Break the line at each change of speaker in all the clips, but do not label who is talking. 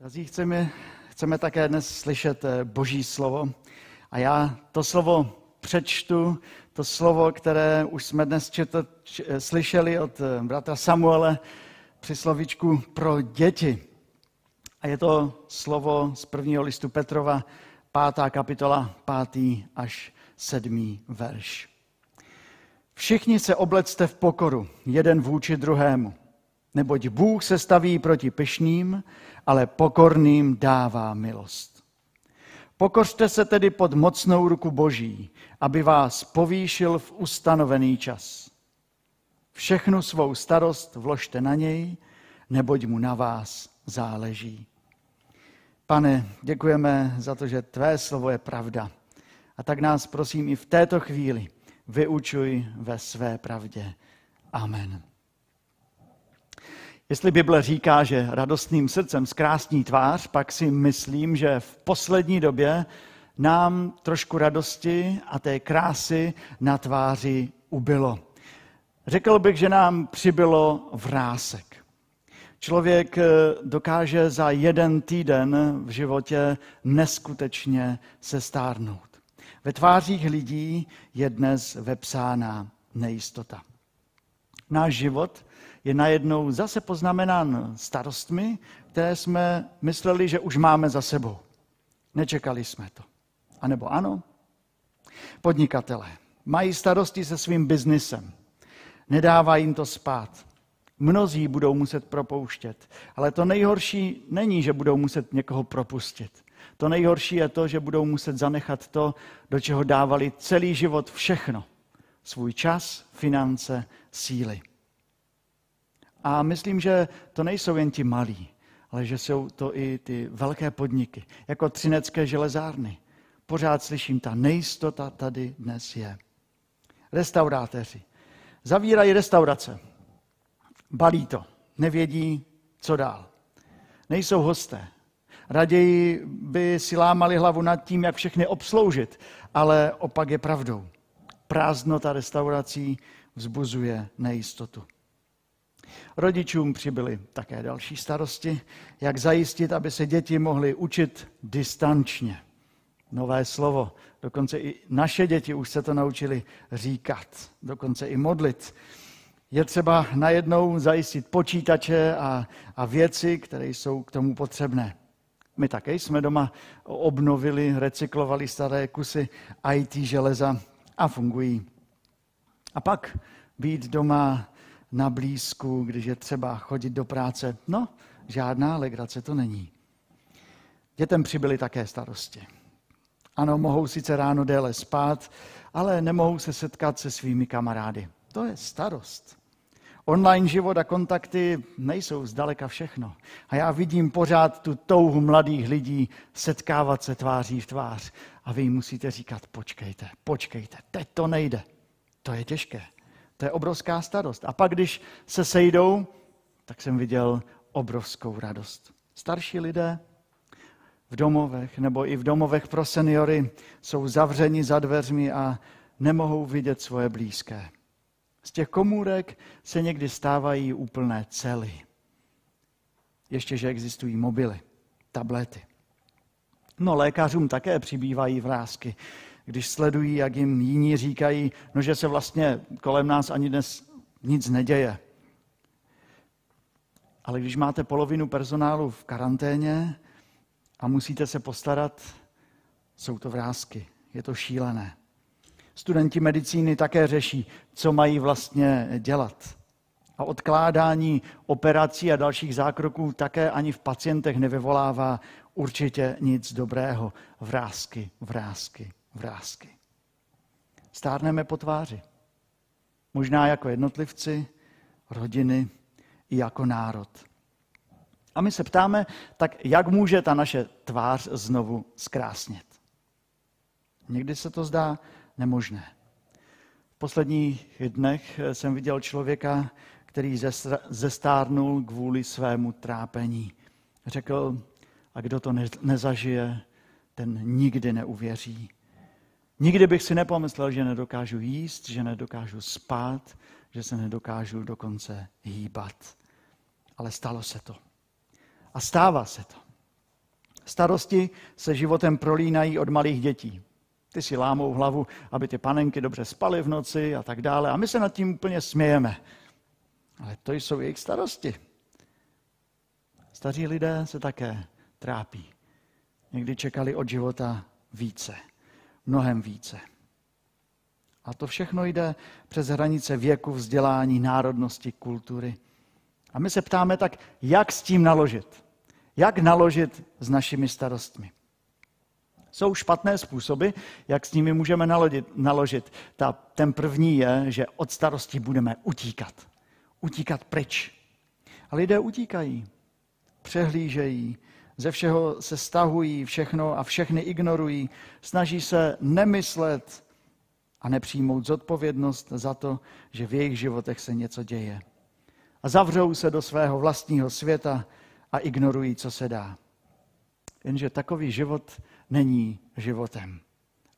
Drazí, chceme, chceme také dnes slyšet eh, Boží slovo. A já to slovo přečtu, to slovo, které už jsme dnes četl, č, eh, slyšeli od eh, bratra Samuele při slovíčku pro děti. A je to slovo z prvního listu Petrova, pátá kapitola, pátý až sedmý verš. Všichni se oblecte v pokoru, jeden vůči druhému. Neboť Bůh se staví proti pyšným, ale pokorným dává milost. Pokořte se tedy pod mocnou ruku Boží, aby vás povýšil v ustanovený čas. Všechnu svou starost vložte na něj, neboť mu na vás záleží. Pane, děkujeme za to, že tvé slovo je pravda. A tak nás prosím i v této chvíli vyučuj ve své pravdě. Amen. Jestli Bible říká, že radostným srdcem zkrásní tvář, pak si myslím, že v poslední době nám trošku radosti a té krásy na tváři ubylo. Řekl bych, že nám přibylo vrásek. Člověk eh, dokáže za jeden týden v životě neskutečně se stárnout. Ve tvářích lidí je dnes vepsána nejistota. Náš život je najednou zase poznamenán starostmi, které jsme mysleli, že už máme za sebou. Nečekali jsme to. A nebo ano? Podnikatelé mají starosti se svým biznisem. Nedává jim to spát. Mnozí budou muset propouštět. Ale to nejhorší není, že budou muset někoho propustit. To nejhorší je to, že budou muset zanechat to, do čeho dávali celý život všechno. Svůj čas, finance, síly. A myslím, že to nejsou jen ti malí, ale že jsou to i ty velké podniky, jako třinecké železárny. Pořád slyším, ta nejistota tady dnes je. Restauráteři. Zavírají restaurace. Balí to. Nevědí, co dál. Nejsou hosté. Raději by si lámali hlavu nad tím, jak všechny obsloužit, ale opak je pravdou. Prázdnota restaurací vzbuzuje nejistotu. Rodičům přibyly také další starosti, jak zajistit, aby se děti mohly učit distančně. Nové slovo. Dokonce i naše děti už se to naučili říkat, dokonce i modlit. Je třeba najednou zajistit počítače a, a věci, které jsou k tomu potřebné. My také jsme doma obnovili, recyklovali staré kusy IT železa a fungují. A pak být doma na blízku, když je třeba chodit do práce. No, žádná legrace to není. Dětem přibyly také starosti. Ano, mohou sice ráno déle spát, ale nemohou se setkat se svými kamarády. To je starost. Online život a kontakty nejsou zdaleka všechno. A já vidím pořád tu touhu mladých lidí setkávat se tváří v tvář. A vy jim musíte říkat, počkejte, počkejte, teď to nejde. To je těžké. To je obrovská starost. A pak, když se sejdou, tak jsem viděl obrovskou radost. Starší lidé v domovech nebo i v domovech pro seniory jsou zavřeni za dveřmi a nemohou vidět svoje blízké. Z těch komůrek se někdy stávají úplné cely. Ještě, že existují mobily, tablety. No, lékařům také přibývají vrázky když sledují, jak jim jiní říkají, no, že se vlastně kolem nás ani dnes nic neděje. Ale když máte polovinu personálu v karanténě a musíte se postarat, jsou to vrázky. Je to šílené. Studenti medicíny také řeší, co mají vlastně dělat. A odkládání operací a dalších zákroků také ani v pacientech nevyvolává určitě nic dobrého. Vrázky, vrázky, vrázky. Stárneme po tváři. Možná jako jednotlivci, rodiny i jako národ. A my se ptáme, tak jak může ta naše tvář znovu zkrásnit? Někdy se to zdá nemožné. V posledních dnech jsem viděl člověka, který zestárnul kvůli svému trápení. Řekl, a kdo to nezažije, ten nikdy neuvěří. Nikdy bych si nepomyslel, že nedokážu jíst, že nedokážu spát, že se nedokážu dokonce hýbat. Ale stalo se to. A stává se to. Starosti se životem prolínají od malých dětí. Ty si lámou hlavu, aby ty panenky dobře spaly v noci a tak dále. A my se nad tím úplně smějeme. Ale to jsou jejich starosti. Staří lidé se také trápí. Někdy čekali od života více, mnohem více. A to všechno jde přes hranice věku, vzdělání, národnosti, kultury. A my se ptáme tak, jak s tím naložit? Jak naložit s našimi starostmi? Jsou špatné způsoby, jak s nimi můžeme naložit. naložit. Ta, ten první je, že od starosti budeme utíkat. Utíkat pryč. A lidé utíkají, přehlížejí, ze všeho se stahují, všechno a všechny ignorují, snaží se nemyslet a nepřijmout zodpovědnost za to, že v jejich životech se něco děje. A zavřou se do svého vlastního světa a ignorují, co se dá. Jenže takový život není životem.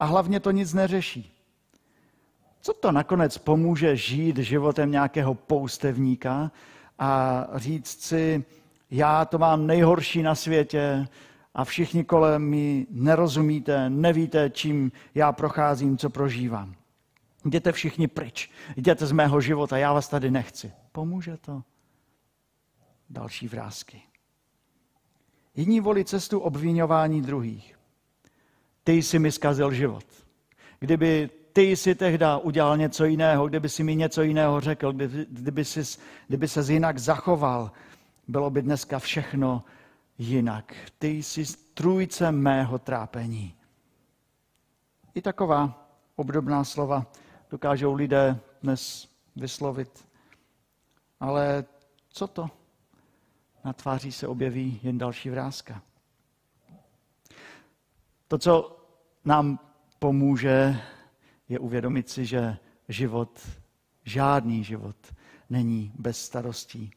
A hlavně to nic neřeší. Co to nakonec pomůže žít životem nějakého poustevníka a říct si, já to mám nejhorší na světě a všichni kolem mi nerozumíte, nevíte, čím já procházím, co prožívám. Jděte všichni pryč, jděte z mého života, já vás tady nechci. Pomůže to? Další vrázky. Jiní volí cestu obvinování druhých. Ty jsi mi zkazil život. Kdyby ty jsi tehdy udělal něco jiného, kdyby si mi něco jiného řekl, kdyby, kdyby, jsi, kdyby se jinak zachoval, bylo by dneska všechno jinak. Ty jsi strůjce mého trápení. I taková obdobná slova dokážou lidé dnes vyslovit. Ale co to? Na tváří se objeví jen další vrázka. To, co nám pomůže, je uvědomit si, že život, žádný život není bez starostí.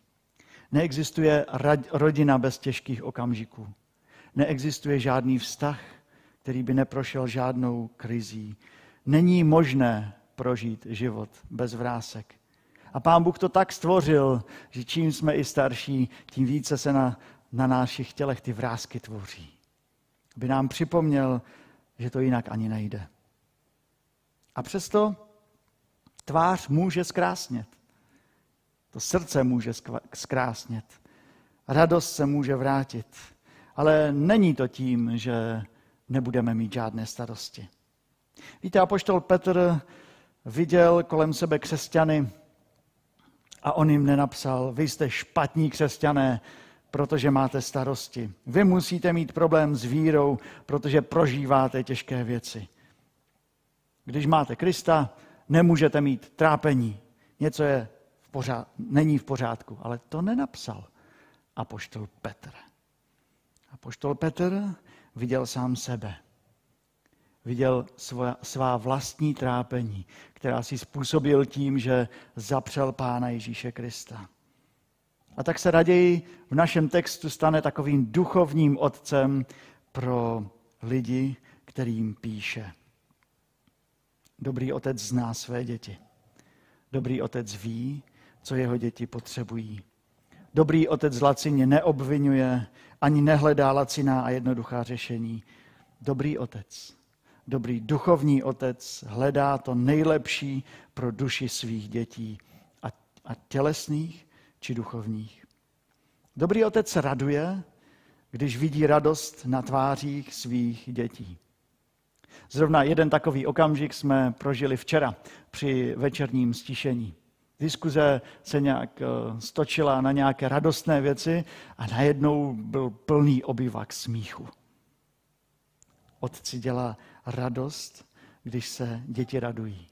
Neexistuje rodina bez těžkých okamžiků. Neexistuje žádný vztah, který by neprošel žádnou krizí. Není možné prožít život bez vrásek. A pán Bůh to tak stvořil, že čím jsme i starší, tím více se na, na našich tělech ty vrázky tvoří. Aby nám připomněl, že to jinak ani nejde. A přesto tvář může zkrásnět. To srdce může zkrásnět. Radost se může vrátit. Ale není to tím, že nebudeme mít žádné starosti. Víte, apoštol Petr viděl kolem sebe křesťany a on jim nenapsal, vy jste špatní křesťané, protože máte starosti. Vy musíte mít problém s vírou, protože prožíváte těžké věci. Když máte Krista, nemůžete mít trápení. Něco je pořád, není v pořádku. Ale to nenapsal apoštol Petr. Apoštol Petr viděl sám sebe. Viděl svá, svá vlastní trápení, která si způsobil tím, že zapřel Pána Ježíše Krista. A tak se raději v našem textu stane takovým duchovním otcem pro lidi, kterým píše. Dobrý otec zná své děti. Dobrý otec ví, co jeho děti potřebují. Dobrý otec lacině neobvinuje, ani nehledá laciná a jednoduchá řešení. Dobrý otec, dobrý duchovní otec hledá to nejlepší pro duši svých dětí, a, a tělesných či duchovních. Dobrý otec raduje, když vidí radost na tvářích svých dětí. Zrovna jeden takový okamžik jsme prožili včera při večerním stišení. Diskuze se nějak eh, stočila na nějaké radostné věci a najednou byl plný obyvak smíchu. Otci dělá radost, když se děti radují.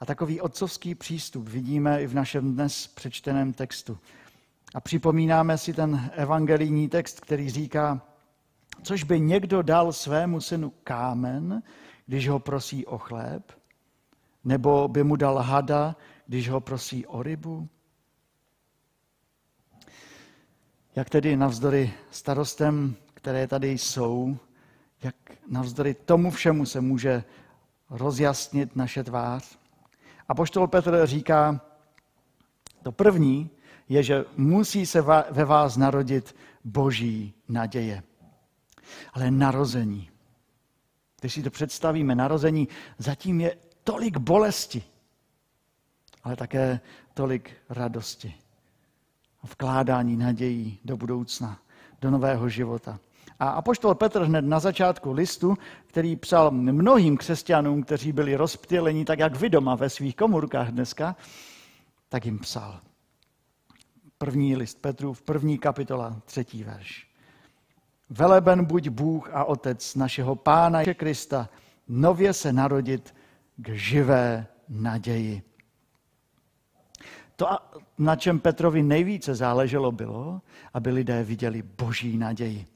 A takový otcovský přístup vidíme i v našem dnes přečteném textu. A připomínáme si ten evangelijní text, který říká, což by někdo dal svému synu kámen, když ho prosí o chléb, nebo by mu dal hada, když ho prosí o rybu? Jak tedy navzdory starostem, které tady jsou, jak navzdory tomu všemu se může rozjasnit naše tvář? A poštol Petr říká, to první je, že musí se ve vás narodit boží naděje. Ale narození. Když si to představíme, narození, zatím je tolik bolesti, ale také tolik radosti a vkládání nadějí do budoucna, do nového života. A apoštol Petr hned na začátku listu, který psal mnohým křesťanům, kteří byli rozptýleni, tak jak vy doma ve svých komůrkách dneska, tak jim psal. První list Petru v první kapitola, třetí verš. Veleben buď Bůh a Otec našeho Pána Krista, nově se narodit k živé naději. To, na čem Petrovi nejvíce záleželo, bylo, aby lidé viděli boží naději.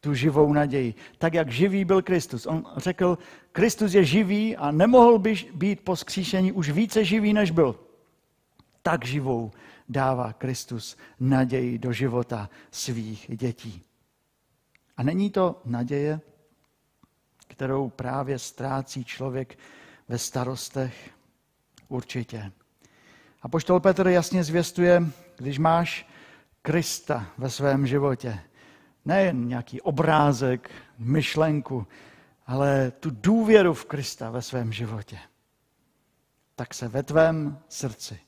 Tu živou naději. Tak, jak živý byl Kristus. On řekl, Kristus je živý a nemohl by být po skříšení už více živý, než byl. Tak živou dává Kristus naději do života svých dětí. A není to naděje, kterou právě ztrácí člověk ve starostech? Určitě. A poštol Petr jasně zvěstuje, když máš Krista ve svém životě, nejen nějaký obrázek, myšlenku, ale tu důvěru v Krista ve svém životě, tak se ve tvém srdci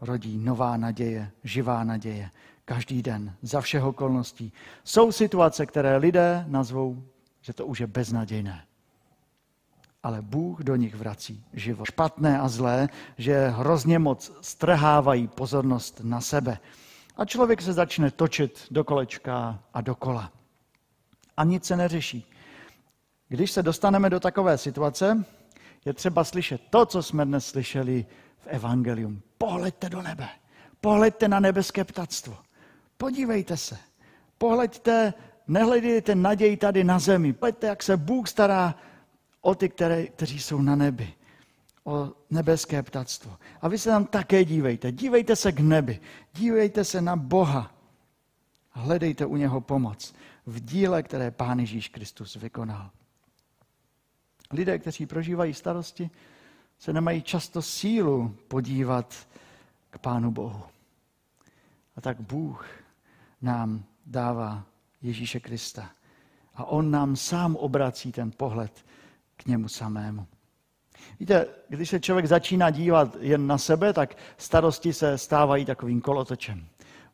rodí nová naděje, živá naděje, každý den, za všech okolností. Jsou situace, které lidé nazvou, že to už je beznadějné. Ale Bůh do nich vrací život. Špatné a zlé, že hrozně moc strhávají pozornost na sebe. A člověk se začne točit do kolečka a dokola. A nic se neřeší. Když se dostaneme do takové situace, je třeba slyšet to, co jsme dnes slyšeli v Evangelium. Pohleďte do nebe. Pohleďte na nebeské ptactvo. Podívejte se. Pohleďte, nehledejte naději tady na zemi. Pohleďte, jak se Bůh stará o ty, které, kteří jsou na nebi. O nebeské ptactvo. A vy se tam také dívejte. Dívejte se k nebi. Dívejte se na Boha. Hledejte u něho pomoc v díle, které Pán Ježíš Kristus vykonal. Lidé, kteří prožívají starosti, se nemají často sílu podívat k Pánu Bohu. A tak Bůh nám dává Ježíše Krista. A on nám sám obrací ten pohled k němu samému. Víte, když se člověk začíná dívat jen na sebe, tak starosti se stávají takovým kolotočem.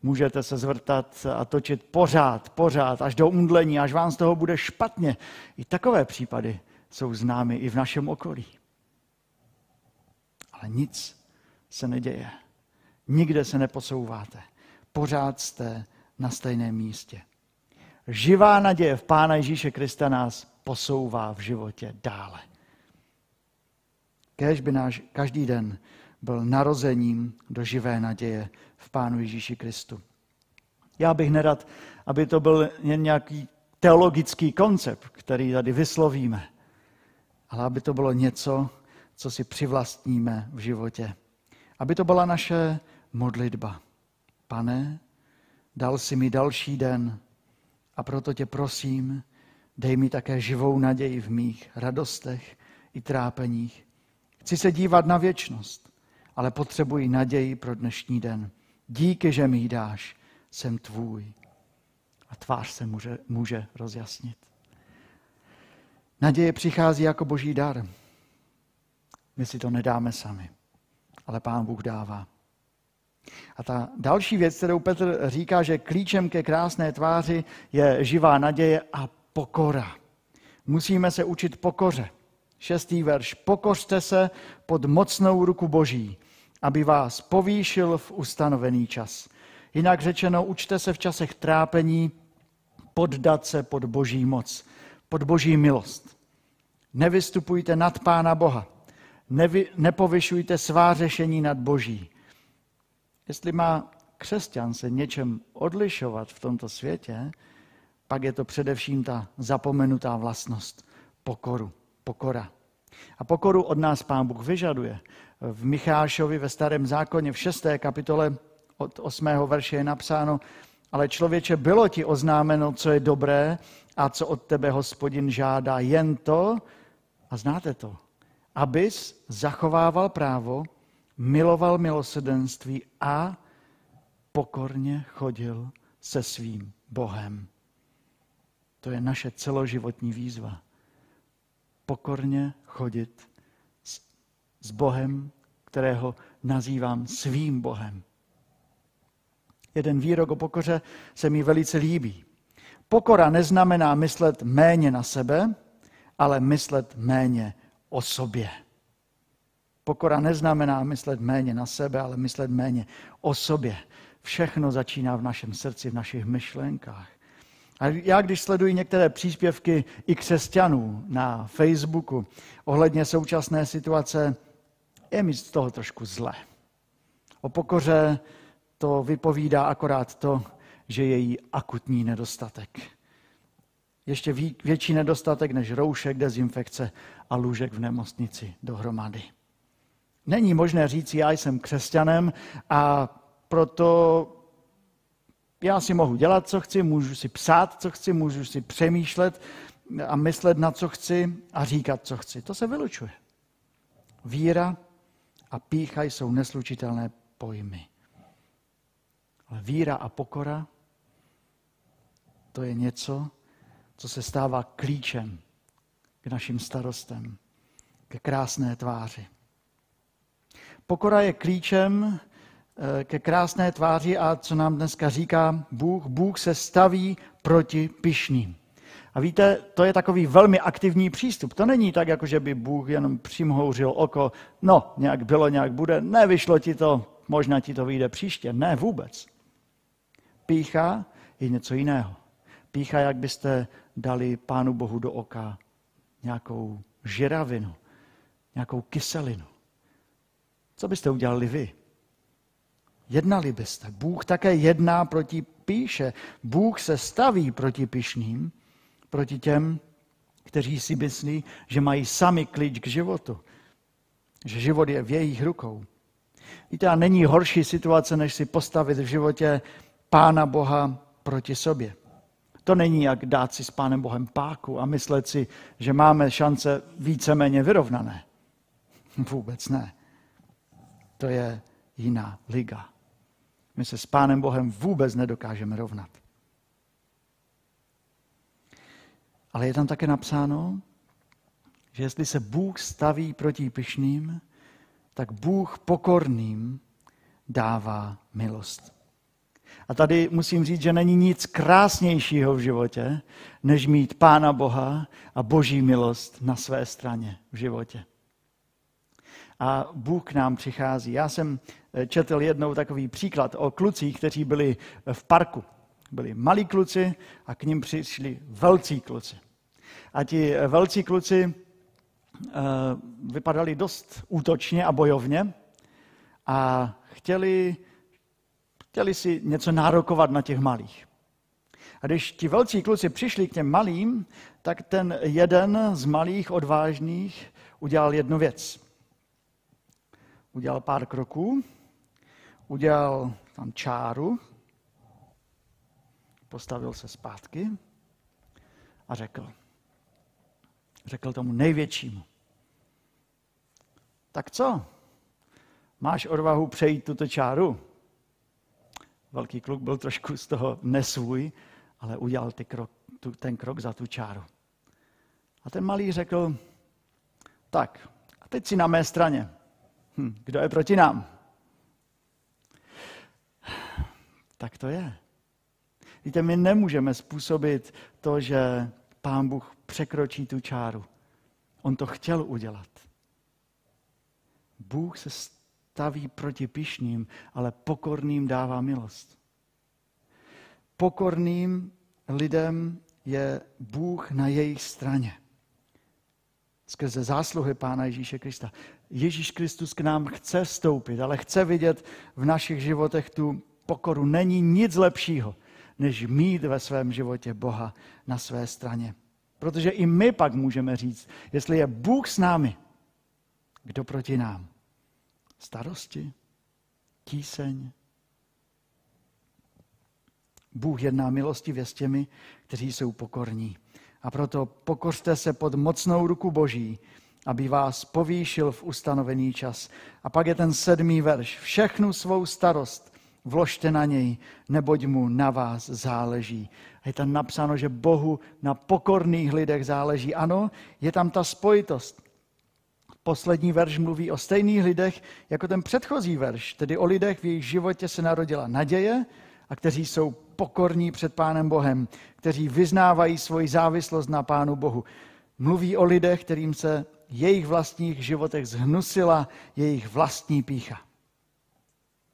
Můžete se zvrtat a točit pořád, pořád, až do umdlení, až vám z toho bude špatně. I takové případy jsou známy i v našem okolí. Ale nic se neděje. Nikde se neposouváte. Pořád jste na stejném místě. Živá naděje v Pána Ježíše Krista nás posouvá v životě dále. Kéž by náš každý den byl narozením do živé naděje v Pánu Ježíši Kristu. Já bych nerad, aby to byl jen nějaký teologický koncept, který tady vyslovíme, ale aby to bylo něco, co si přivlastníme v životě. Aby to byla naše modlitba. Pane, dal si mi další den a proto tě prosím, dej mi také živou naději v mých radostech i trápeních. Chci se dívat na věčnost, ale potřebuji naději pro dnešní den. Díky, že mi ji dáš, jsem tvůj. A tvář se může, může rozjasnit. Naděje přichází jako boží dar. My si to nedáme sami, ale Pán Bůh dává. A ta další věc, kterou Petr říká, že klíčem ke krásné tváři je živá naděje a pokora. Musíme se učit pokoře. Šestý verš. Pokořte se pod mocnou ruku Boží, aby vás povýšil v ustanovený čas. Jinak řečeno, učte se v časech trápení poddat se pod Boží moc, pod Boží milost. Nevystupujte nad Pána Boha. Nevy, nepovyšujte svá řešení nad Boží. Jestli má křesťan se něčem odlišovat v tomto světě, pak je to především ta zapomenutá vlastnost pokoru, pokora. A pokoru od nás Pán Bůh vyžaduje. V Michášovi ve starém zákoně v 6. kapitole od 8. verše je napsáno, ale člověče, bylo ti oznámeno, co je dobré a co od tebe hospodin žádá, jen to, a znáte to, abys zachovával právo, miloval milosedenství a pokorně chodil se svým Bohem. To je naše celoživotní výzva. Pokorně chodit s, s Bohem, kterého nazývám svým Bohem. Jeden výrok o pokoře se mi velice líbí. Pokora neznamená myslet méně na sebe, ale myslet méně o sobě. Pokora neznamená myslet méně na sebe, ale myslet méně o sobě. Všechno začíná v našem srdci, v našich myšlenkách. A já, když sleduji některé příspěvky i křesťanů na Facebooku ohledně současné situace, je mi z toho trošku zle. O pokoře to vypovídá akorát to, že je jí akutní nedostatek. Ještě větší nedostatek než roušek, dezinfekce a lůžek v nemocnici dohromady. Není možné říct, já jsem křesťanem a proto já si mohu dělat, co chci, můžu si psát, co chci, můžu si přemýšlet a myslet na co chci a říkat, co chci. To se vylučuje. Víra a pícha jsou neslučitelné pojmy. Ale víra a pokora, to je něco, co se stává klíčem k našim starostem, ke krásné tváři. Pokora je klíčem ke krásné tváři a co nám dneska říká Bůh, Bůh se staví proti pyšným. A víte, to je takový velmi aktivní přístup. To není tak, jako že by Bůh jenom přimhouřil oko, no, nějak bylo, nějak bude, nevyšlo ti to, možná ti to vyjde příště. Ne, vůbec. Pícha je něco jiného. Pícha, jak byste dali Pánu Bohu do oka nějakou žiravinu, nějakou kyselinu. Co byste udělali vy? Jednali byste. Bůh také jedná proti píše. Bůh se staví proti pišným, proti těm, kteří si myslí, že mají sami klíč k životu. Že život je v jejich rukou. Víte, a není horší situace, než si postavit v životě Pána Boha proti sobě. To není jak dát si s Pánem Bohem páku a myslet si, že máme šance víceméně vyrovnané. Vůbec ne. To je jiná liga. My se s Pánem Bohem vůbec nedokážeme rovnat. Ale je tam také napsáno, že jestli se Bůh staví proti pyšným, tak Bůh pokorným dává milost. A tady musím říct, že není nic krásnějšího v životě, než mít Pána Boha a Boží milost na své straně v životě. A Bůh k nám přichází. Já jsem eh, četl jednou takový příklad o klucích, kteří byli v parku. Byli malí kluci a k ním přišli velcí kluci. A ti eh, velcí kluci vypadali dost útočně a bojovně a chtěli Chtěli si něco nárokovat na těch malých. A když ti velcí kluci přišli k těm malým, tak ten jeden z malých odvážných udělal jednu věc. Udělal pár kroků, udělal tam čáru, postavil se zpátky a řekl, řekl tomu největšímu, tak co, máš odvahu přejít tuto čáru? velký kluk byl trošku z toho nesvůj, ale udělal ty krok, tu, ten krok za tu čáru. A ten malý řekl, tak, a teď si na mé straně. Hm, kdo je proti nám? Tak to je. Víte, my nemůžeme způsobit to, že pán Bůh překročí tu čáru. On to chtěl udělat. Bůh se staví proti pišným, ale pokorným dává milost. Pokorným lidem je Bůh na jejich straně. Skrze zásluhy Pána Ježíše Krista. Ježíš Kristus k nám chce vstoupit, ale chce vidět v našich životech tu pokoru. Není nic lepšího, než mít ve svém životě Boha na své straně. Protože i my pak můžeme říct, jestli je Bůh s námi, kdo proti nám starosti, tíseň. Bůh jedná milostivě s těmi, kteří jsou pokorní. A proto pokořte se pod mocnou ruku Boží, aby vás povýšil v ustanovený čas. A pak je ten sedmý verš. Všechnu svou starost vložte na něj, neboť mu na vás záleží. A je tam napsáno, že Bohu na pokorných lidech záleží. Ano, je tam ta spojitost. Poslední verš mluví o stejných lidech jako ten předchozí verš, tedy o lidech, v jejich životě se narodila naděje a kteří jsou pokorní před Pánem Bohem, kteří vyznávají svoji závislost na Pánu Bohu. Mluví o lidech, kterým se jejich vlastních životech zhnusila jejich vlastní pícha.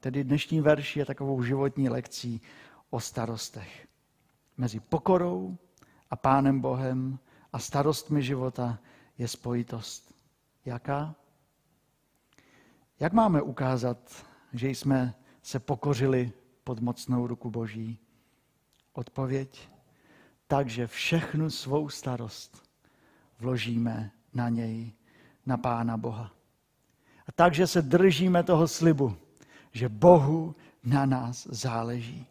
Tedy dnešní verš je takovou životní lekcí o starostech. Mezi pokorou a Pánem Bohem a starostmi života je spojitost. Jaká? Jak máme ukázat, že jsme se pokořili pod mocnou ruku Boží? Odpověď? Takže všechnu svou starost vložíme na něj, na Pána Boha. A takže se držíme toho slibu, že Bohu na nás záleží.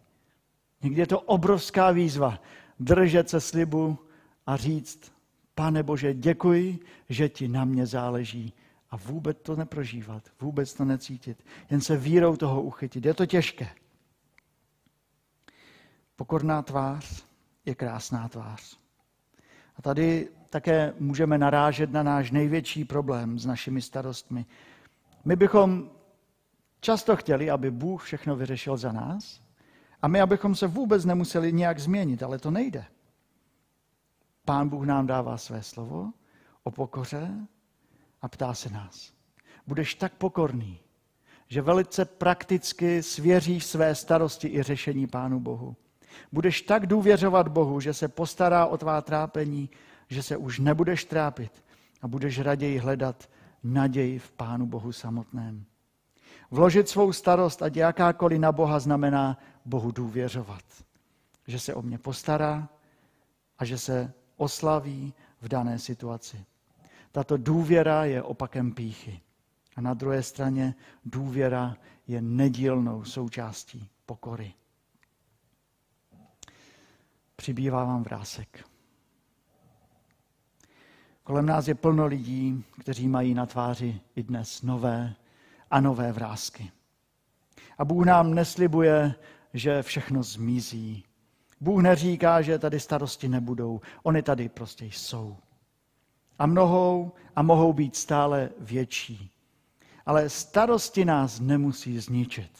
Někdy je to obrovská výzva držet se slibu a říct, pane Bože, děkuji, že ti na mě záleží. A vůbec to neprožívat, vůbec to necítit, jen se vírou toho uchytit. Je to těžké. Pokorná tvář je krásná tvář. A tady také můžeme narážet na náš největší problém s našimi starostmi. My bychom často chtěli, aby Bůh všechno vyřešil za nás a my, abychom se vůbec nemuseli nějak změnit, ale to nejde. Pán Bůh nám dává své slovo o pokoře a ptá se nás. Budeš tak pokorný, že velice prakticky svěříš své starosti i řešení Pánu Bohu. Budeš tak důvěřovat Bohu, že se postará o tvá trápení, že se už nebudeš trápit a budeš raději hledat naději v Pánu Bohu samotném. Vložit svou starost, ať jakákoliv na Boha, znamená Bohu důvěřovat. Že se o mě postará a že se oslaví v dané situaci. Tato důvěra je opakem píchy. A na druhé straně důvěra je nedílnou součástí pokory. Přibývá vám vrásek. Kolem nás je plno lidí, kteří mají na tváři i dnes nové a nové vrázky. A Bůh nám neslibuje, že všechno zmizí. Bůh neříká, že tady starosti nebudou. Oni tady prostě jsou. A mnohou a mohou být stále větší. Ale starosti nás nemusí zničit.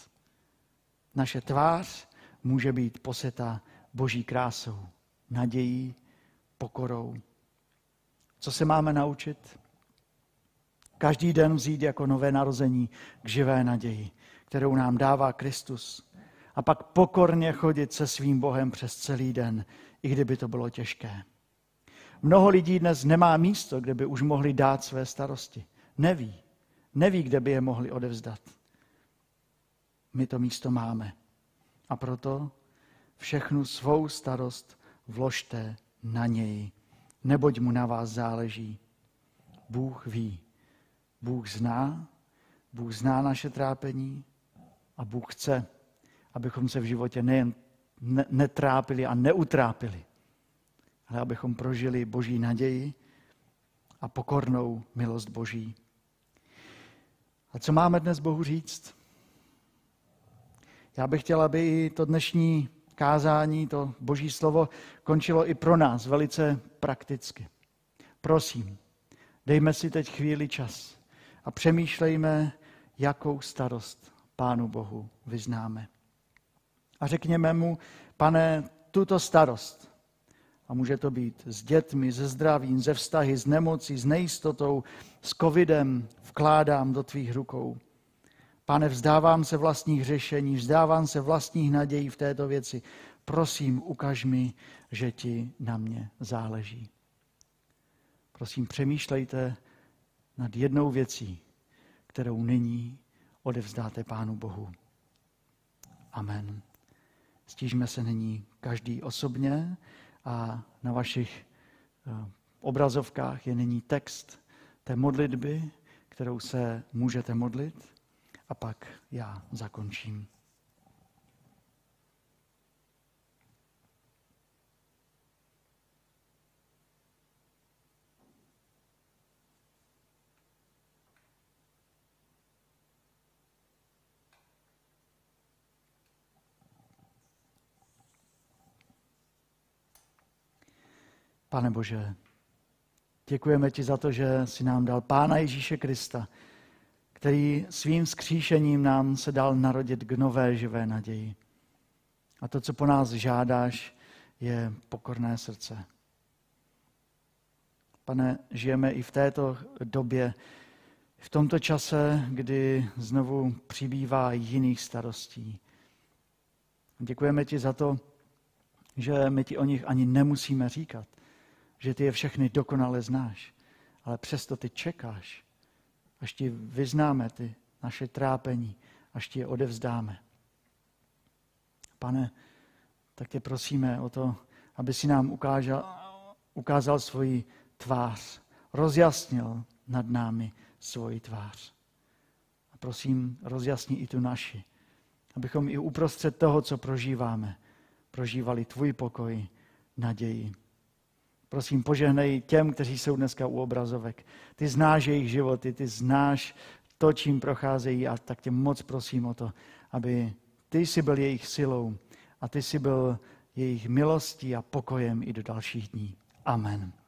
Naše tvář může být poseta boží krásou, nadějí, pokorou. Co se máme naučit? Každý den vzít jako nové narození k živé naději, kterou nám dává Kristus. A pak pokorně chodit se svým Bohem přes celý den, i kdyby to bylo těžké. Mnoho lidí dnes nemá místo, kde by už mohli dát své starosti. Neví. Neví, kde by je mohli odevzdat. My to místo máme. A proto všechnu svou starost vložte na něj, neboť mu na vás záleží. Bůh ví. Bůh zná, Bůh zná naše trápení a Bůh chce, abychom se v životě nejen netrápili a neutrápili, ale abychom prožili Boží naději a pokornou milost Boží. A co máme dnes Bohu říct? Já bych chtěl, aby to dnešní kázání, to Boží slovo, končilo i pro nás velice prakticky. Prosím, dejme si teď chvíli čas a přemýšlejme, jakou starost Pánu Bohu vyznáme. A řekněme mu, pane, tuto starost, a může to být s dětmi, se zdravím, ze vztahy, s nemocí, s nejistotou, s covidem, vkládám do tvých rukou. Pane, vzdávám se vlastních řešení, vzdávám se vlastních nadějí v této věci. Prosím, ukaž mi, že ti na mě záleží. Prosím, přemýšlejte nad jednou věcí, kterou nyní odevzdáte Pánu Bohu. Amen. Stížme se nyní každý osobně a na vašich eh, obrazovkách je nyní text té modlitby, kterou se můžete modlit a pak já zakončím. Pane Bože, děkujeme ti za to, že jsi nám dal Pána Ježíše Krista, který svým skříšením nám se dal narodit k nové živé naději. A to, co po nás žádáš, je pokorné srdce. Pane, žijeme i v této době, v tomto čase, kdy znovu přibývá jiných starostí. Děkujeme ti za to, že my ti o nich ani nemusíme říkat, že ty je všechny dokonale znáš, ale přesto ty čekáš, až ti vyznáme ty naše trápení, až ti je odevzdáme. Pane, tak tě prosíme o to, aby si nám ukázal, ukázal svoji tvář, rozjasnil nad námi svoji tvář. A prosím, rozjasni i tu naši, abychom i uprostřed toho, co prožíváme, prožívali tvůj pokoj, naději. Prosím, požehnej těm, kteří jsou dneska u obrazovek. Ty znáš jejich životy, ty znáš to, čím procházejí a tak tě moc prosím o to, aby ty jsi byl jejich silou a ty jsi byl jejich milostí a pokojem i do dalších dní. Amen.